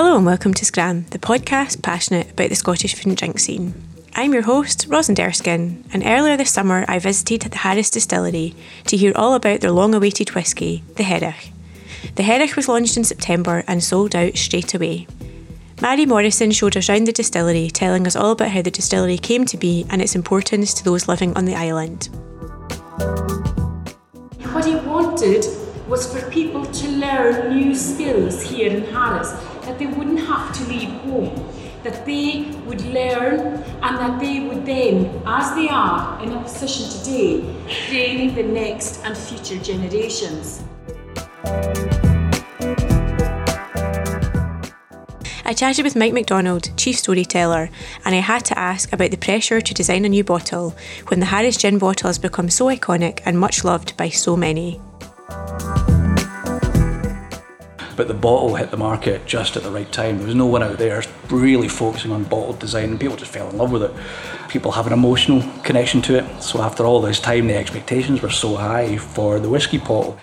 Hello and welcome to Scran, the podcast passionate about the Scottish food and drink scene. I'm your host, Rosalind Erskine, and earlier this summer I visited the Harris Distillery to hear all about their long awaited whisky, the Hearach. The Hearach was launched in September and sold out straight away. Mary Morrison showed us around the distillery, telling us all about how the distillery came to be and its importance to those living on the island. What he wanted was for people to learn new skills here in Harris, that they wouldn't have to leave home, that they would learn and that they would then, as they are in a position today, training the next and future generations. I chatted with Mike McDonald, chief storyteller, and I had to ask about the pressure to design a new bottle when the Harris gin bottle has become so iconic and much loved by so many. But the bottle hit the market just at the right time. There was no one out there really focusing on bottle design, and people just fell in love with it. People have an emotional connection to it. So after all this time, the expectations were so high for the whiskey bottle.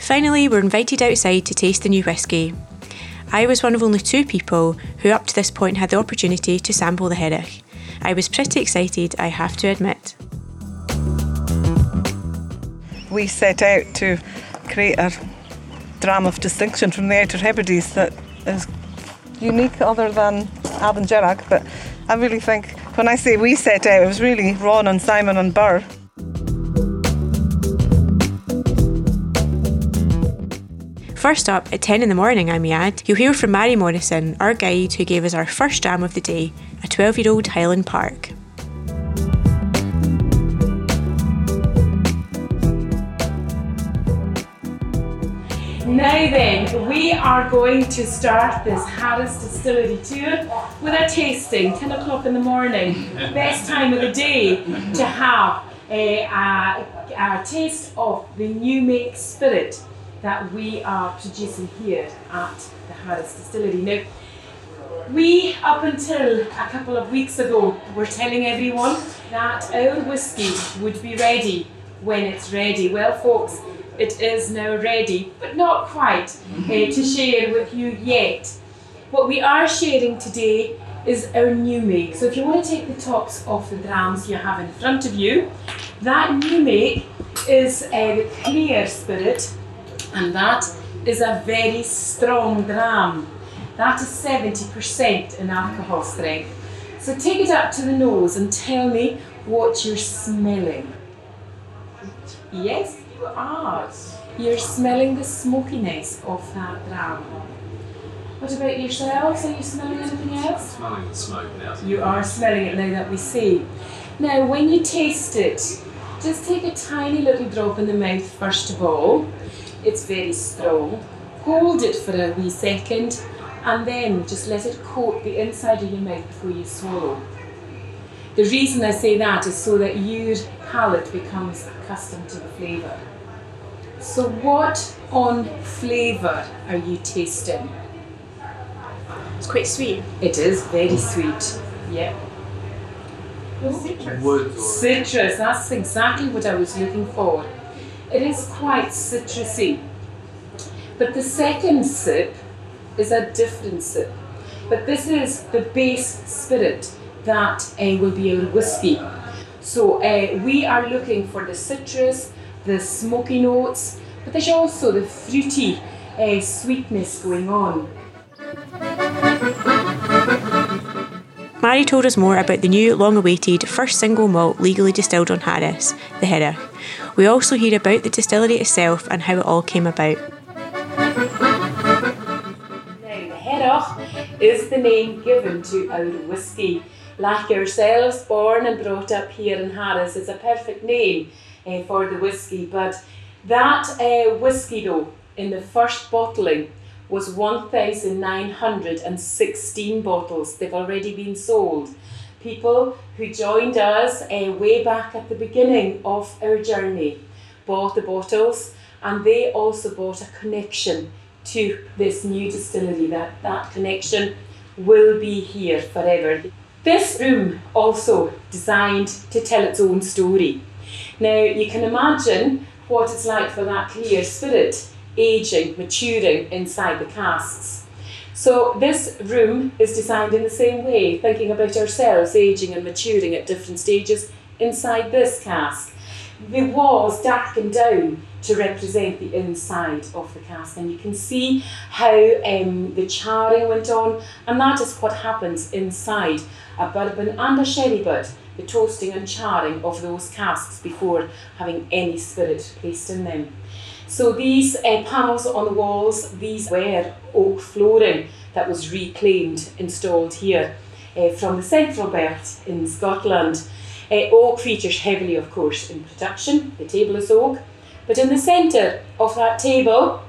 Finally, we're invited outside to taste the new whisky. I was one of only two people who, up to this point, had the opportunity to sample the Hearach. I was pretty excited, I have to admit. We set out to create a dram of distinction from the Outer Hebrides that is unique other than Alban Gerach, but I really think when I say we set out, it was really Ron and Simon and Burr. First up, at 10 in the morning, I may add, you'll hear from Mary Morrison, our guide who gave us our first dram of the day, a 12 year old Highland Park. Now then, we are going to start this Harris Distillery tour with a tasting, 10 o'clock in the morning, best time of the day to have a, a, a taste of the new make spirit that we are producing here at the Harris Distillery. Now, we, up until a couple of weeks ago, were telling everyone that our whisky would be ready when it's ready. Well, folks, it is now ready, but not quite uh, to share with you yet. What we are sharing today is our new make. So if you want to take the tops off the drams you have in front of you, that new make is uh, the clear spirit, and that is a very strong dram. That is 70% in alcohol strength. So take it up to the nose and tell me what you're smelling. Yes, you are. You're smelling the smokiness of that dram. What about yourselves? Are you smelling anything else? Smelling the smoke now. You are smelling it now that we see. Now, when you taste it, just take a tiny little drop in the mouth first of all. It's very strong. Hold it for a wee second and then just let it coat the inside of your mouth before you swallow. The reason I say that is so that your palate becomes accustomed to the flavour. So, what on flavour are you tasting? It's quite sweet. It is very sweet. Yep. Citrus. Wood Citrus, that's exactly what I was looking for. It is quite citrusy. But the second sip is a different sip. But this is the base spirit that will be a whiskey. So uh, we are looking for the citrus, the smoky notes, but there's also the fruity uh, sweetness going on. Mary told us more about the new, long awaited first single malt legally distilled on Harris, the Hearach. We also hear about the distillery itself and how it all came about. Now, the Hearach is the name given to our whisky. Like ourselves, born and brought up here in Harris, it's a perfect name uh, for the whisky. But that uh, whisky, though, in the first bottling, was 1,916 bottles. They've already been sold. People who joined us uh, way back at the beginning of our journey bought the bottles and they also bought a connection to this new distillery. That, that connection will be here forever. This room also designed to tell its own story. Now you can imagine what it's like for that clear spirit aging, maturing inside the casks. So this room is designed in the same way, thinking about ourselves aging and maturing at different stages inside this cask. The walls darkened down to represent the inside of the cask, and you can see how um, the charring went on, and that is what happens inside a bourbon and a sherry butt, the toasting and charring of those casks before having any spirit placed in them. So these uh, panels on the walls, these were oak flooring that was reclaimed, installed here uh, from the Central Belt in Scotland. Uh, oak features heavily, of course, in production. The table is oak. But in the centre of that table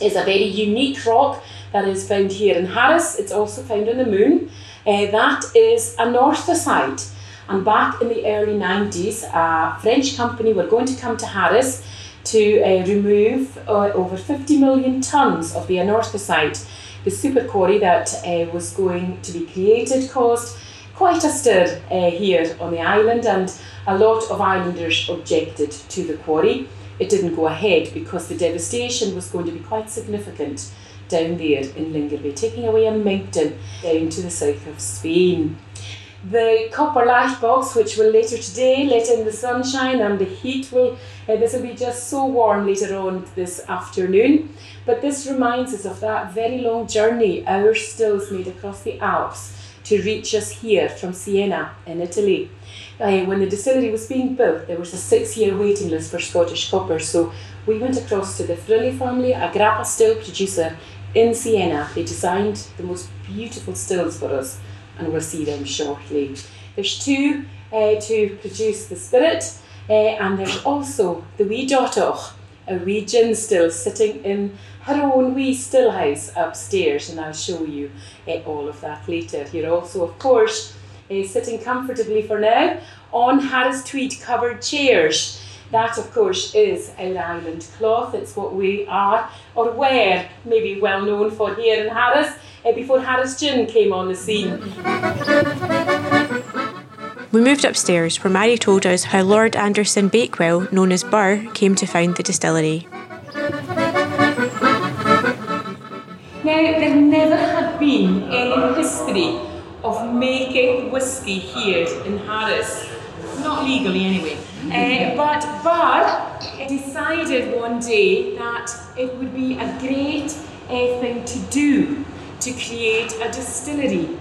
is a very unique rock that is found here in Harris. It's also found on the moon. Uh, that is anorthosite. And back in the early 90s, a French company were going to come to Harris to uh, remove uh, over 50 million tonnes of the anorthosite. The super quarry that was going to be created caused quite a stir uh, here on the island, and a lot of islanders objected to the quarry. It didn't go ahead because the devastation was going to be quite significant down there in Lingerabay, taking away a mountain down to the south of Spain. The copper light box, which will later today let in the sunshine and the heat, will uh, this will be just so warm later on this afternoon. But this reminds us of that very long journey our stills made across the Alps to reach us here from Siena in Italy. Uh, when the distillery was being built, there was a six year waiting list for Scottish copper, so we went across to the Frilli family, a grappa still producer in Siena. They designed the most beautiful stills for us, and we'll see them shortly. There's two uh, to produce the spirit, uh, and there's also the wee Dottach, a region still sitting in her own wee still house upstairs, and I'll show you uh, all of that later. Here also, of course, uh, sitting comfortably for now on Harris Tweed covered chairs. That, of course, is our island cloth. It's what we are, or were, maybe well known for here in Harris, uh, before Harris Gin came on the scene. We moved upstairs where Mary told us how Lord Anderson Bakewell, known as Burr, came to found the distillery. Now, there never had been any history of making whisky here in Harris. Not legally, anyway. Uh, but Burr decided one day that it would be a great uh, thing to do to create a distillery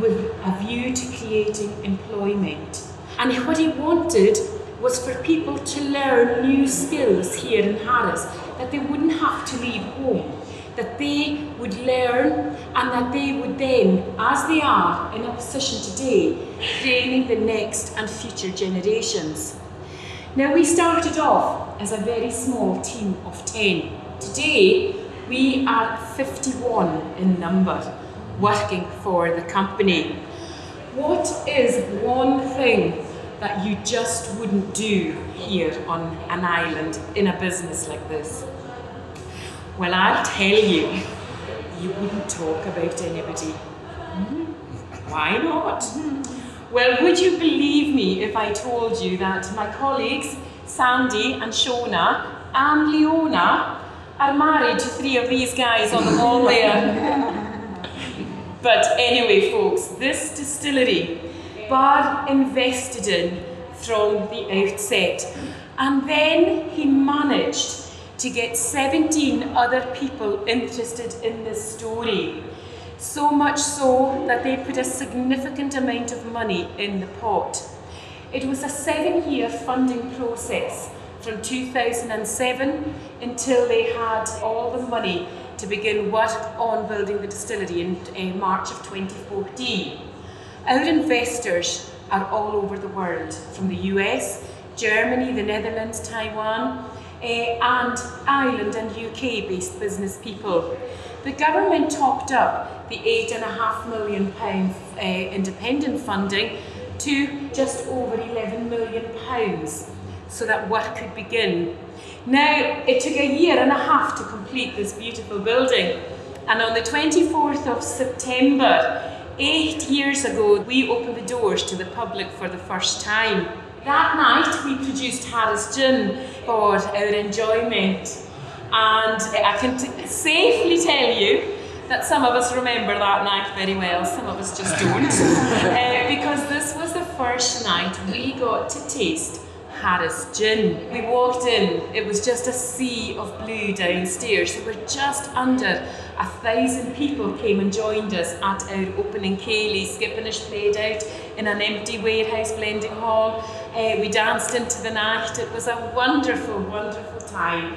with a view to creating employment. And what he wanted was for people to learn new skills here in Harris, that they wouldn't have to leave home that they would learn and that they would then, as they are in a position today, training the next and future generations. Now, we started off as a very small team of 10. Today, we are 51 in number working for the company. What is one thing that you just wouldn't do here on an island in a business like this? Well, I'll tell you, you wouldn't talk about anybody. Mm-hmm. Why not? Well, would you believe me if I told you that my colleagues, Sandy and Shona and Leona, are married to three of these guys on the wall there? but anyway, folks, this distillery, Burr invested in from the outset. And then he managed to get 17 other people interested in this story. So much so that they put a significant amount of money in the pot. It was a seven year funding process from 2007 until they had all the money to begin work on building the distillery in, in March of 2014. Our investors are all over the world, from the US, Germany, the Netherlands, Taiwan, uh, and Ireland and UK based business people. The government topped up the £8.5 million uh, independent funding to just over £11 million so that work could begin. Now, it took a year and a half to complete this beautiful building, and on the 24th of September, eight years ago, we opened the doors to the public for the first time. That night we produced Harris Gin for our enjoyment. And I can safely tell you that some of us remember that night very well, some of us just don't. uh, because this was the first night we got to taste Harris Gin. We walked in, it was just a sea of blue downstairs. There were just under a thousand people came and joined us at our opening ceilidh. Skipinnish played out in an empty warehouse blending hall. Uh, we danced into the night. It was a wonderful, wonderful time.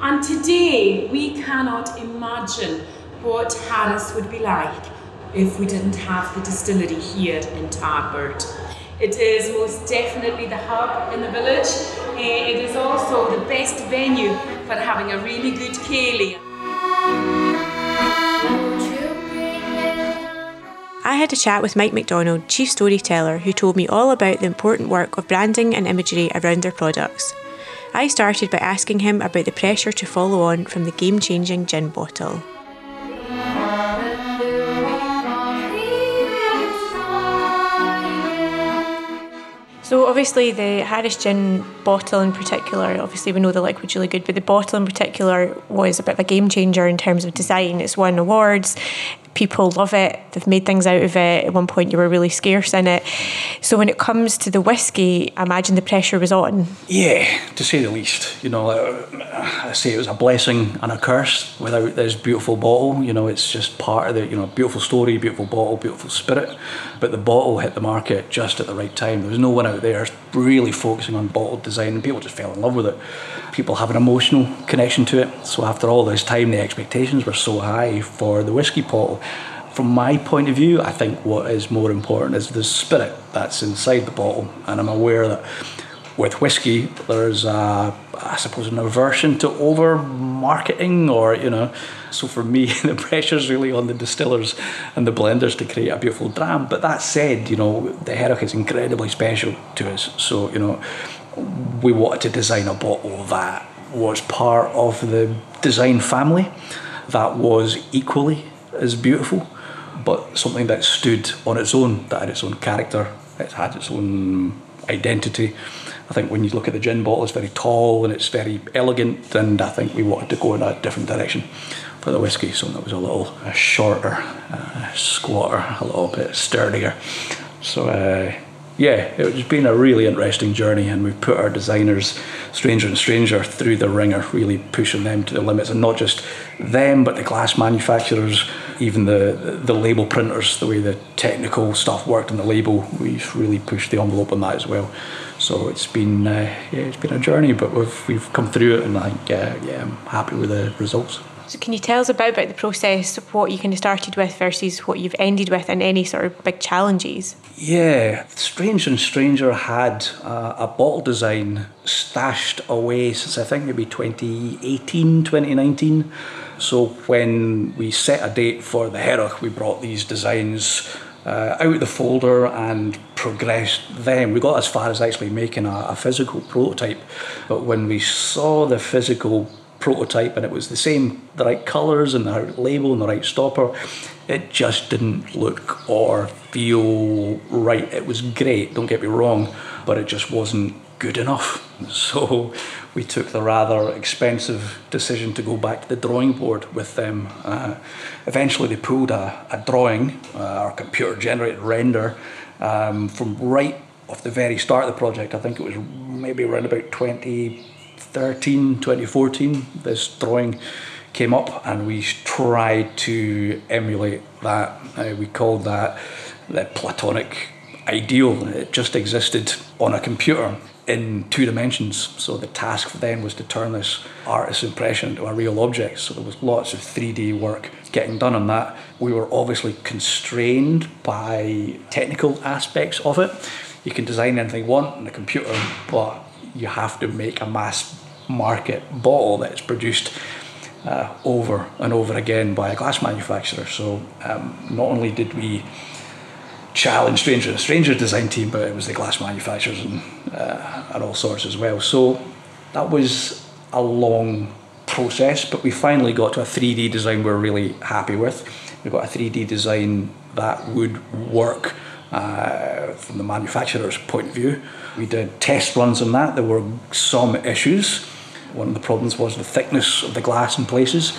And today we cannot imagine what Harris would be like if we didn't have the distillery here in Tarbert. It is most definitely the hub in the village. Uh, it is also the best venue for having a really good ceilidh. I had a chat with Mike McDonald, Chief Storyteller, who told me all about the important work of branding and imagery around their products. I started by asking him about the pressure to follow on from the game changing gin bottle. So obviously the Harris Gin bottle in particular, obviously we know the liquid's really good, but the bottle in particular was a bit of a game changer in terms of design. It's won awards, people love it, they've made things out of it. At one point you were really scarce in it. So when it comes to the whiskey, I imagine the pressure was on. Yeah, to say the least. You know, I say it was a blessing and a curse without this beautiful bottle. You know, it's just part of the, you know, beautiful story, beautiful bottle, beautiful spirit. But the bottle hit the market just at the right time. There was no one out there really focusing on bottle design, and people just fell in love with it. People have an emotional connection to it. So after all this time, the expectations were so high for the whiskey bottle. From my point of view, I think what is more important is the spirit that's inside the bottle, and I'm aware that with whiskey, there's a, I suppose an aversion to over marketing, or you know. So for me, the pressure's really on the distillers and the blenders to create a beautiful dram. But that said, you know, the Hearach is incredibly special to us. So you know, we wanted to design a bottle that was part of the design family, that was equally as beautiful, but something that stood on its own, that had its own character, it had its own identity. I think when you look at the gin bottle, it's very tall and it's very elegant, and I think we wanted to go in a different direction for the whiskey, so that was a little uh, shorter, uh, squatter, a little bit sturdier. So uh, yeah, it's been a really interesting journey, and we've put our designers, Stranger and Stranger, through the ringer, really pushing them to the limits, and not just them, but the glass manufacturers, even the the label printers, the way the technical stuff worked on the label, we've really pushed the envelope on that as well. So it's been uh, yeah, it's been a journey, but we've we've come through it, and I think uh, yeah, I'm happy with the results. So can you tell us about, about the process, what you kind of started with versus what you've ended with, and any sort of big challenges? Yeah, Stranger and Stranger had uh, a bottle design stashed away since I think maybe 2018, 2019. So when we set a date for the Hearach, we brought these designs uh, out the folder and progressed them. We got as far as actually making a, a physical prototype, but when we saw the physical prototype and it was the same, the right colours and the right label and the right stopper. It just didn't look or feel right. It was great, don't get me wrong, but it just wasn't good enough. So we took the rather expensive decision to go back to the drawing board with them. Uh, eventually, they pulled a, a drawing, uh, computer generated render, um, from right off the very start of the project. I think it was maybe around about 20 2013, 2014, this drawing came up and we tried to emulate that. Uh, we called that the Platonic ideal. It just existed on a computer in two dimensions. So the task for them was to turn this artist's impression into a real object. So there was lots of 3D work getting done on that. We were obviously constrained by technical aspects of it. You can design anything you want on the computer, but you have to make a mass market bottle that's produced uh, over and over again by a glass manufacturer. So um, not only did we challenge Stranger, and Stranger design team, but it was the glass manufacturers and, uh, and all sorts as well. So that was a long process, but we finally got to a 3D design we're really happy with. We got a 3D design that would work uh, from the manufacturer's point of view. We did test runs on that. There were some issues One of the problems was the thickness of the glass in places.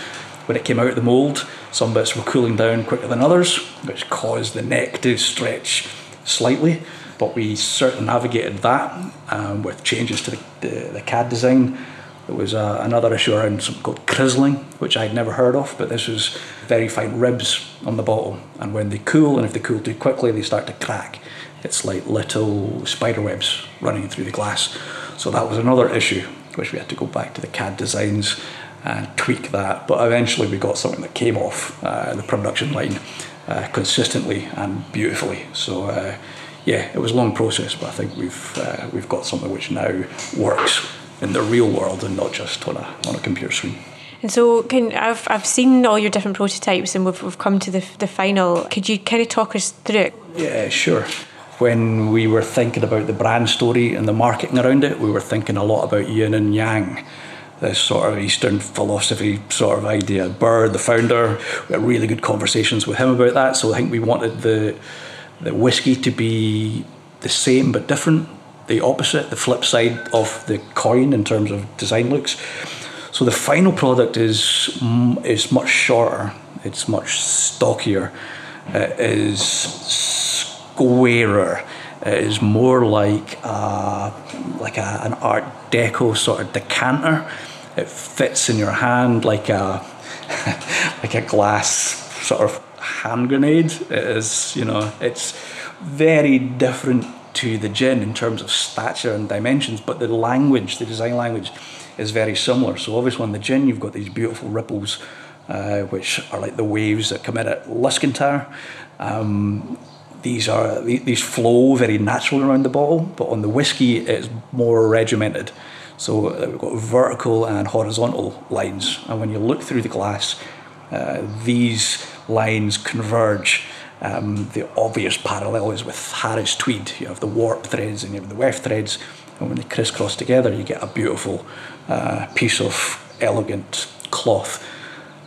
When it came out of the mould, some bits were cooling down quicker than others, which caused the neck to stretch slightly. But we certainly navigated that um, with changes to the, the, the CAD design. There was uh, another issue around something called crizzling, which I'd never heard of, but this was very fine ribs on the bottom. And when they cool, and if they cool too quickly, they start to crack. It's like little spider webs running through the glass. So that was another issue, which we had to go back to the CAD designs and tweak that. But eventually we got something that came off uh, the production line uh, consistently and beautifully. So uh, yeah, it was a long process, but I think we've uh, we've got something which now works in the real world and not just on a on a computer screen. And so, can I've I've seen all your different prototypes, and we've, we've come to the the final. Could you kind of talk us through it? Yeah, sure. When we were thinking about the brand story and the marketing around it, we were thinking a lot about yin and yang this sort of Eastern philosophy sort of idea. Burr, the founder, we had really good conversations with him about that. So I think we wanted the the whiskey to be the same but different, the opposite, the flip side of the coin in terms of design looks. So the final product is is much shorter. It's much stockier. It is squarer. It is more like a, like a, an Art Deco sort of decanter. It fits in your hand like a like a glass sort of hand grenade. It is, you know, it's very different to the gin in terms of stature and dimensions, but the language, the design language, is very similar. So obviously on the gin, you've got these beautiful ripples, uh, which are like the waves that come in at Luskentyre. Um, these are these flow very naturally around the bottle, but on the whiskey, it's more regimented. So uh, we've got vertical and horizontal lines, and when you look through the glass, uh, these lines converge. Um, the obvious parallel is with Harris tweed. You have the warp threads and you have the weft threads, and when they crisscross together, you get a beautiful uh, piece of elegant cloth.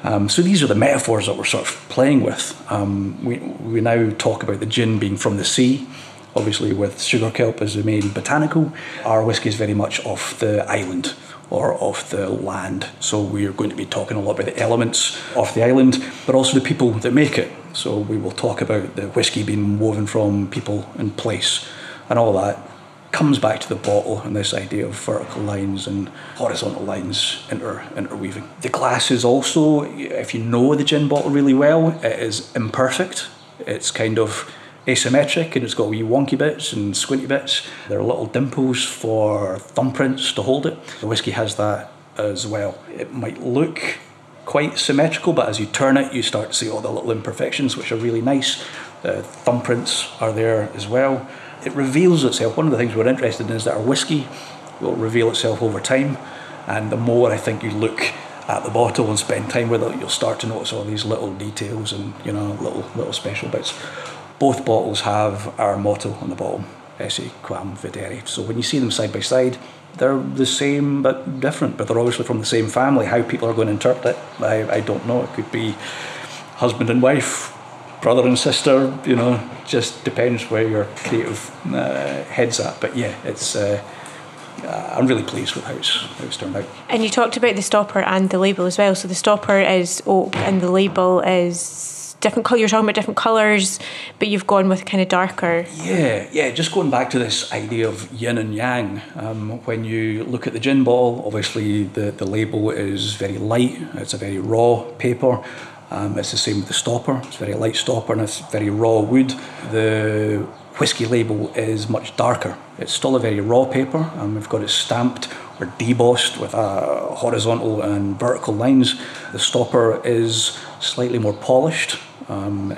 Um, so these are the metaphors that we're sort of playing with. Um, we, we now talk about the gin being from the sea, obviously with sugar kelp as the main botanical. Our whisky is very much off the island or of the land. So we are going to be talking a lot about the elements of the island, but also the people that make it. So we will talk about the whisky being woven from people and place and all that comes back to the bottle and this idea of vertical lines and horizontal lines inter, interweaving. The glass is also, if you know the gin bottle really well, it is imperfect. It's kind of asymmetric and it's got wee wonky bits and squinty bits. There are little dimples for thumbprints to hold it. The whiskey has that as well. It might look quite symmetrical, but as you turn it, you start to see all the little imperfections, which are really nice. The thumbprints are there as well. It reveals itself. One of the things we're interested in is that our whiskey will reveal itself over time, and the more I think you look at the bottle and spend time with it, you'll start to notice all these little details and you know little little special bits. Both bottles have our motto on the bottom, Esse Quam Videri. So when you see them side by side, they're the same but different, but they're obviously from the same family. How people are going to interpret it, I, I don't know. It could be husband and wife, brother and sister, you know, just depends where your creative uh, head's at. But yeah, it's. Uh, uh, I'm really pleased with how it's, how it's turned out. And you talked about the stopper and the label as well. So the stopper is oak and the label is different colours. You're talking about different colours, but you've gone with kind of darker. Yeah, yeah. Just going back to this idea of yin and yang. Um, when you look at the gin bottle, obviously the, the label is very light. It's a very raw paper. Um, it's the same with the stopper. It's very light stopper and it's very raw wood. The whiskey label is much darker. It's still a very raw paper, and we've got it stamped or debossed with uh, horizontal and vertical lines. The stopper is slightly more polished. Um,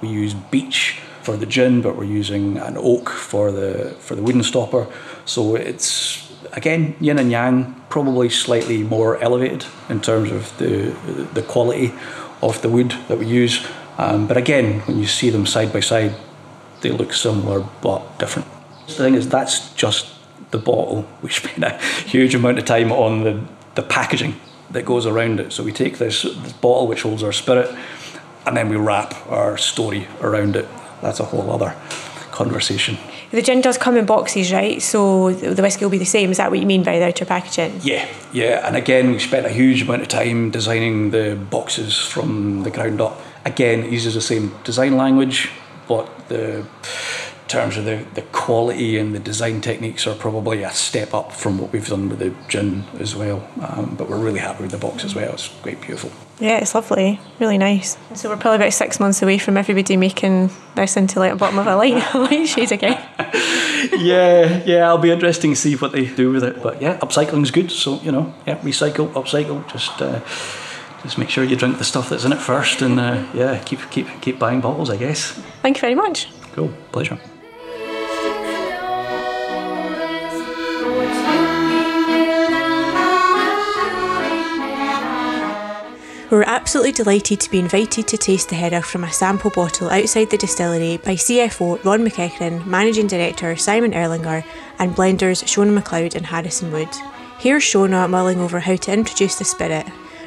we use beech for the gin, but we're using an oak for the for the wooden stopper. So it's again yin and yang, probably slightly more elevated in terms of the the quality of the wood that we use. Um, but again, when you see them side by side, they look similar but different. The thing is, that's just the bottle. We spend a huge amount of time on the, the packaging that goes around it. So we take this, this bottle which holds our spirit, and then we wrap our story around it. That's a whole other conversation. The gin does come in boxes, right? So the whiskey will be the same. Is that what you mean by the outer packaging? Yeah, yeah. And again, we spent a huge amount of time designing the boxes from the ground up. Again, it uses the same design language, but the terms of the, the quality and the design techniques are probably a step up from what we've done with the gin as well. Um, but we're really happy with the box as well. It's quite beautiful. Yeah, it's lovely, really nice. So we're probably about six months away from everybody making this into like a bottom of a light, light shade again. yeah, yeah, I'll be interesting to see what they do with it. But yeah, upcycling's good. So you know, yeah, recycle, upcycle. Just uh, just make sure you drink the stuff that's in it first, and uh, yeah, keep keep keep buying bottles. I guess. Thank you very much. Cool, pleasure. We were absolutely delighted to be invited to taste the Hearach from a sample bottle outside the distillery by CFO Ron McEachran, Managing Director Simon Erlanger, and blenders Shona McLeod and Harrison Wood. Here's Shona mulling over how to introduce the spirit.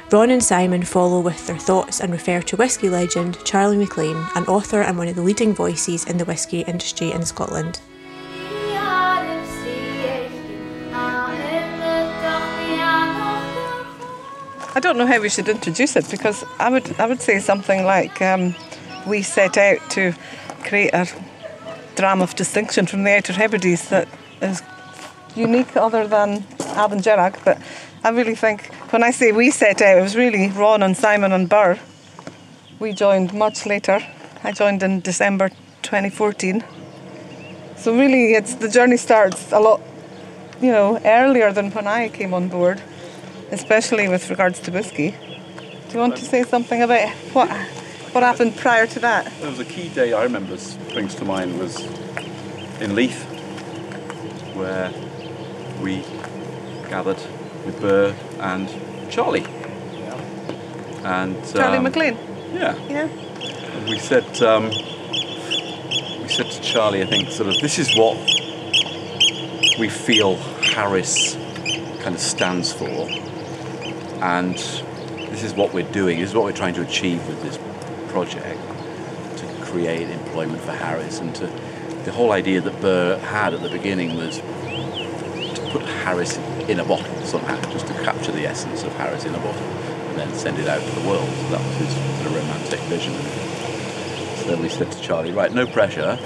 Ron and Simon follow with their thoughts and refer to whisky legend Charlie MacLean, an author and one of the leading voices in the whisky industry in Scotland. I don't know how we should introduce it because I would I would say something like um, we set out to create a dram of distinction from the Outer Hebrides that is unique other than Abengerag. But I really think when I say we set out, it was really Ron and Simon and Burr. We joined much later. I joined in December 2014. So really, it's the journey starts a lot, you know, earlier than when I came on board especially with regards to whiskey. Do you want to say something about what what happened prior to that? There was a key day I remember springs to mind was in Leith, where we gathered with Burr and Charlie. Yeah. And Charlie um, MacLean. Yeah. Yeah. And we said um, we said to Charlie, I think, sort of, this is what we feel Harris kind of stands for, and this is what we're doing. This is what we're trying to achieve with this project to create employment for Harris, and to the whole idea that Burr had at the beginning was to put Harris in a bottle somehow, just to capture the essence of Harris in a bottle, and then send it out to the world. So that was his sort of romantic vision. So then we said to Charlie, right, no pressure,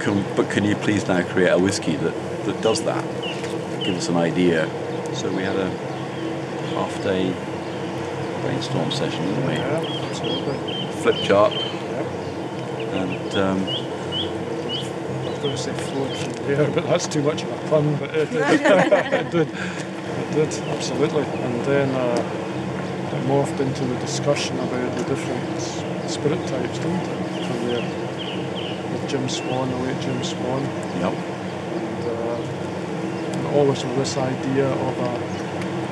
can, but can you please now create a whiskey that, that does that? Give us an idea. So we had a half day brainstorm session, didn't we? Yeah, absolutely. Flip chart. Yeah. And um, I was going to say flowed from there, but that's too much of a pun. But it did. it did. It did, absolutely. And then uh, it morphed into the discussion about the different spirit types, didn't it? From there, with Jim Swan, the late Jim Swan. yep. And, uh, and always with this idea of a, a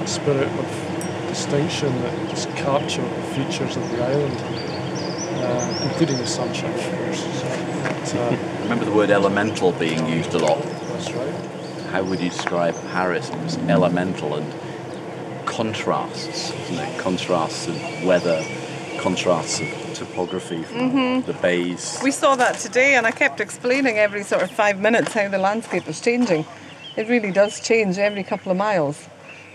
spirit of distinction that just capture the features of the island, uh, including the sunshine, of course. So, but, uh, Remember the word elemental being used a lot. that's right. How would you describe Harris? It was elemental and contrasts, isn't it? Contrasts of weather, contrasts of topography from the bays. We saw that today, and I kept explaining every sort of five minutes how the landscape is changing. It really does change every couple of miles.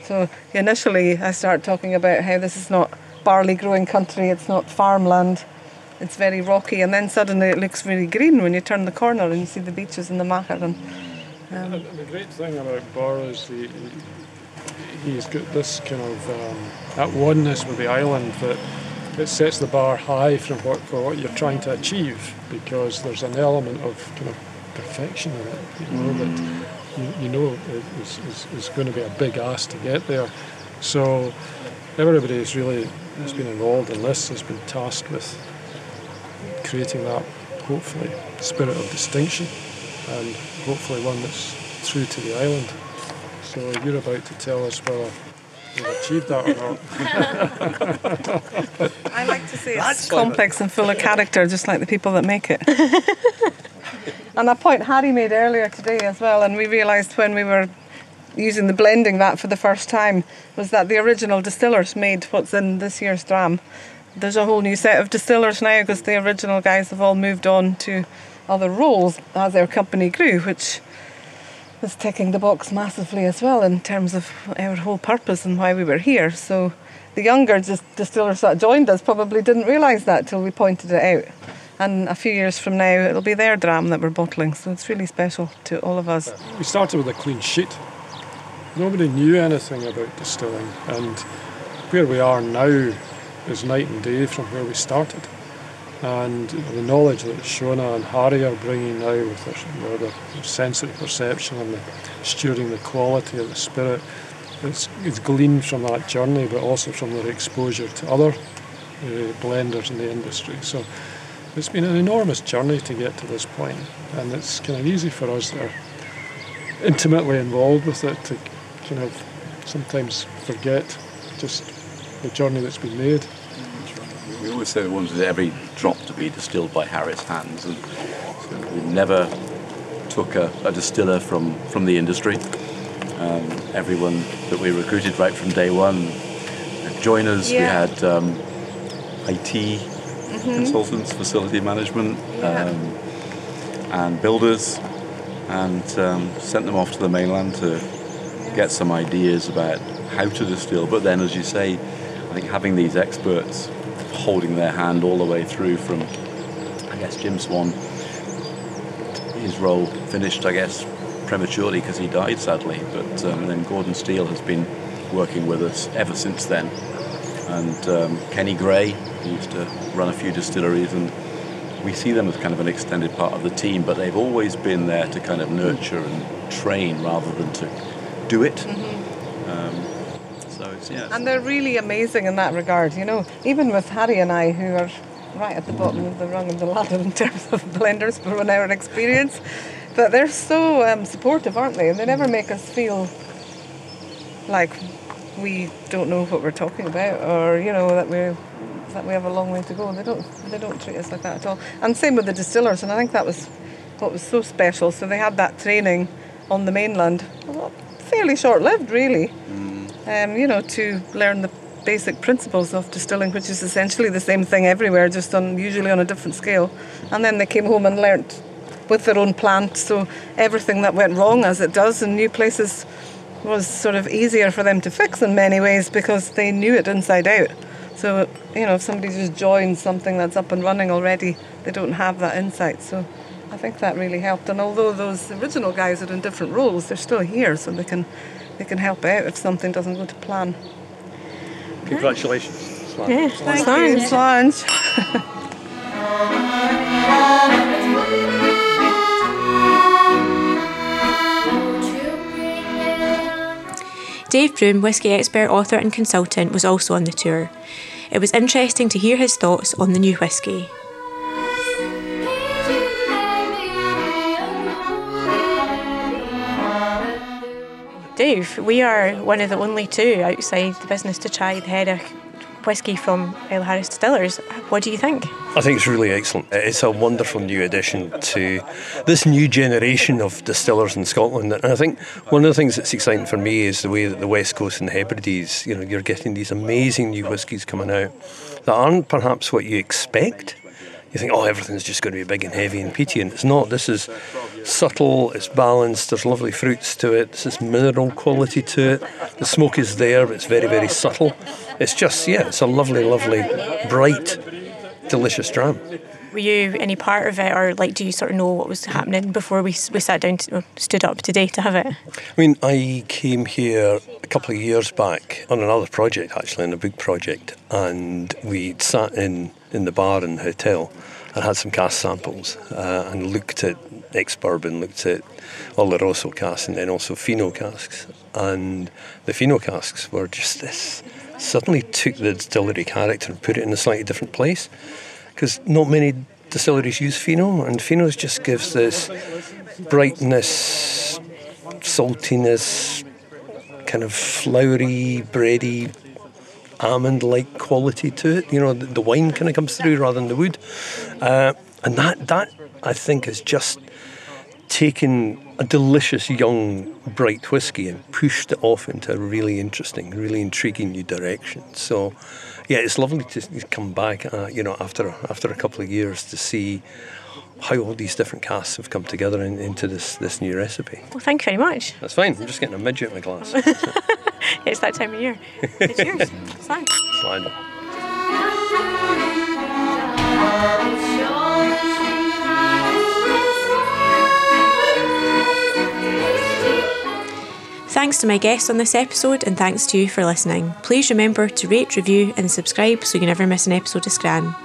So initially, I start talking about how this is not barley growing country, it's not farmland, it's very rocky, and then suddenly it looks really green when you turn the corner and you see the beaches and the machair. And And the great thing about Burr is the, he's got this kind of um, that oneness with the island that it sets the bar high from what, for what you're trying to achieve because there's an element of kind of perfection in it, you know, that you, you know it's, is, is going to be a big ask to get there. So everybody is really has been involved in this, has been tasked with creating that, hopefully, spirit of distinction and hopefully one that's true to the island. So you're about to tell us whether we've achieved that or not. I like to say it's complex and full of character, just like the people that make it. and a point Harry made earlier today as well, and we realised when we were using the blending that for the first time, was that the original distillers made what's in this year's dram. There's a whole new set of distillers now because the original guys have all moved on to other roles as our company grew, which was ticking the box massively as well in terms of our whole purpose and why we were here. So the younger dis- distillers that joined us probably didn't realise that till we pointed it out. And a few years from now, it'll be their dram that we're bottling. So it's really special to all of us. We started with a clean sheet. Nobody knew anything about distilling, and where we are now is night and day from where we started. And the knowledge that Shona and Harry are bringing now with their, their, sensory perception and the stewarding the quality of the spirit, it's, it's gleaned from that journey, but also from their exposure to other uh, blenders in the industry. So it's been an enormous journey to get to this point, and it's kind of easy for us that are intimately involved with it to kind of sometimes forget just the journey that's been made. We always say we wanted every drop to be distilled by Harris hands, and so we never took a, a distiller from, from the industry. Um, everyone that we recruited right from day one, joiners, Yeah. we had um, IT consultants, facility management, Yeah. um, and builders, and um, sent them off to the mainland to get some ideas about how to distill. But then, as you say, I think having these experts holding their hand all the way through from, I guess, Jim Swan, his role finished, I guess, prematurely because he died sadly. But um, then Gordon Steele has been working with us ever since then. And um, Kenny Gray, who used to run a few distilleries, and we see them as kind of an extended part of the team, but they've always been there to kind of nurture and train rather than to do it. Um, so it's, yeah. And they're really amazing in that regard, you know. Even with Harry and I, who are right at the bottom of the rung of the ladder in terms of blenders for an hour experience, but they're so um, supportive, aren't they? And they never make us feel like we don't know what we're talking about, or you know that we that we have a long way to go. They don't they don't treat us like that at all. And same with the distillers, and I think that was what was so special. So they had that training on the mainland, well, fairly short lived, really um, you know, to learn the basic principles of distilling, which is essentially the same thing everywhere, just on usually on a different scale. And then they came home and learnt with their own plant, so everything that went wrong, as it does in new places, was sort of easier for them to fix in many ways because they knew it inside out. So, you know, if somebody just joins something that's up and running already, they don't have that insight. So I think that really helped. And although those original guys are in different roles, they're still here, so they can they can help out if something doesn't go to plan. Congratulations. Slan. Yeah, Thank you, Solange. Dave Broom, whisky expert, author, and consultant, was also on the tour. It was interesting to hear his thoughts on the new whisky. Dave, we are one of the only two outside the business to try the Hearach whisky from Isle Harris Distillers. What do you think? I think it's really excellent. It's a wonderful new addition to this new generation of distillers in Scotland. And I think one of the things that's exciting for me is the way that the West Coast and the Hebrides, you know, you're getting these amazing new whiskies coming out that aren't perhaps what you expect. You think, oh, everything's just going to be big and heavy and peaty, and it's not. This is subtle, it's balanced, there's lovely fruits to it, there's mineral quality to it. The smoke is there, but it's very, very subtle. It's just, yeah, it's a lovely, lovely, bright, delicious dram. Were you any part of it, or like, do you sort of know what was happening before we we sat down, to, stood up today to have it? I mean, I came here a couple of years back on another project, actually, on a big project, and we sat in, in the bar the hotel and had some cask samples uh, and looked at ex bourbon, looked at Oloroso casks, and then also Fino casks. And the Fino casks were just this suddenly took the distillery character and put it in a slightly different place because not many distilleries use Fino, and Fino just gives this brightness, saltiness, kind of flowery, bready, almond-like quality to it. You know, the, the wine kind of comes through rather than the wood, uh, and that that I think is just taken a delicious young bright whiskey and pushed it off into a really interesting, really intriguing new direction. So, yeah, it's lovely to come back, uh, you know, after after a couple of years to see how all these different casks have come together in, into this this new recipe. Well, thank you very much. That's fine. I'm just getting a midget in my glass. it's that time of year. It's yours. Slide. Slide. Thanks to my guests on this episode, and thanks to you for listening. Please remember to rate, review, and subscribe so you never miss an episode of Scran.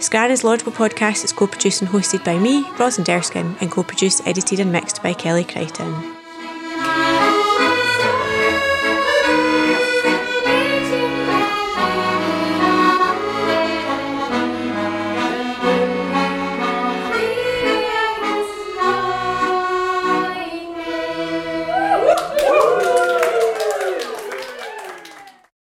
Scran is a Laudable Podcast. It's co produced and hosted by me, Rosalind Erskine, and co produced, edited, and mixed by Kelly Crichton.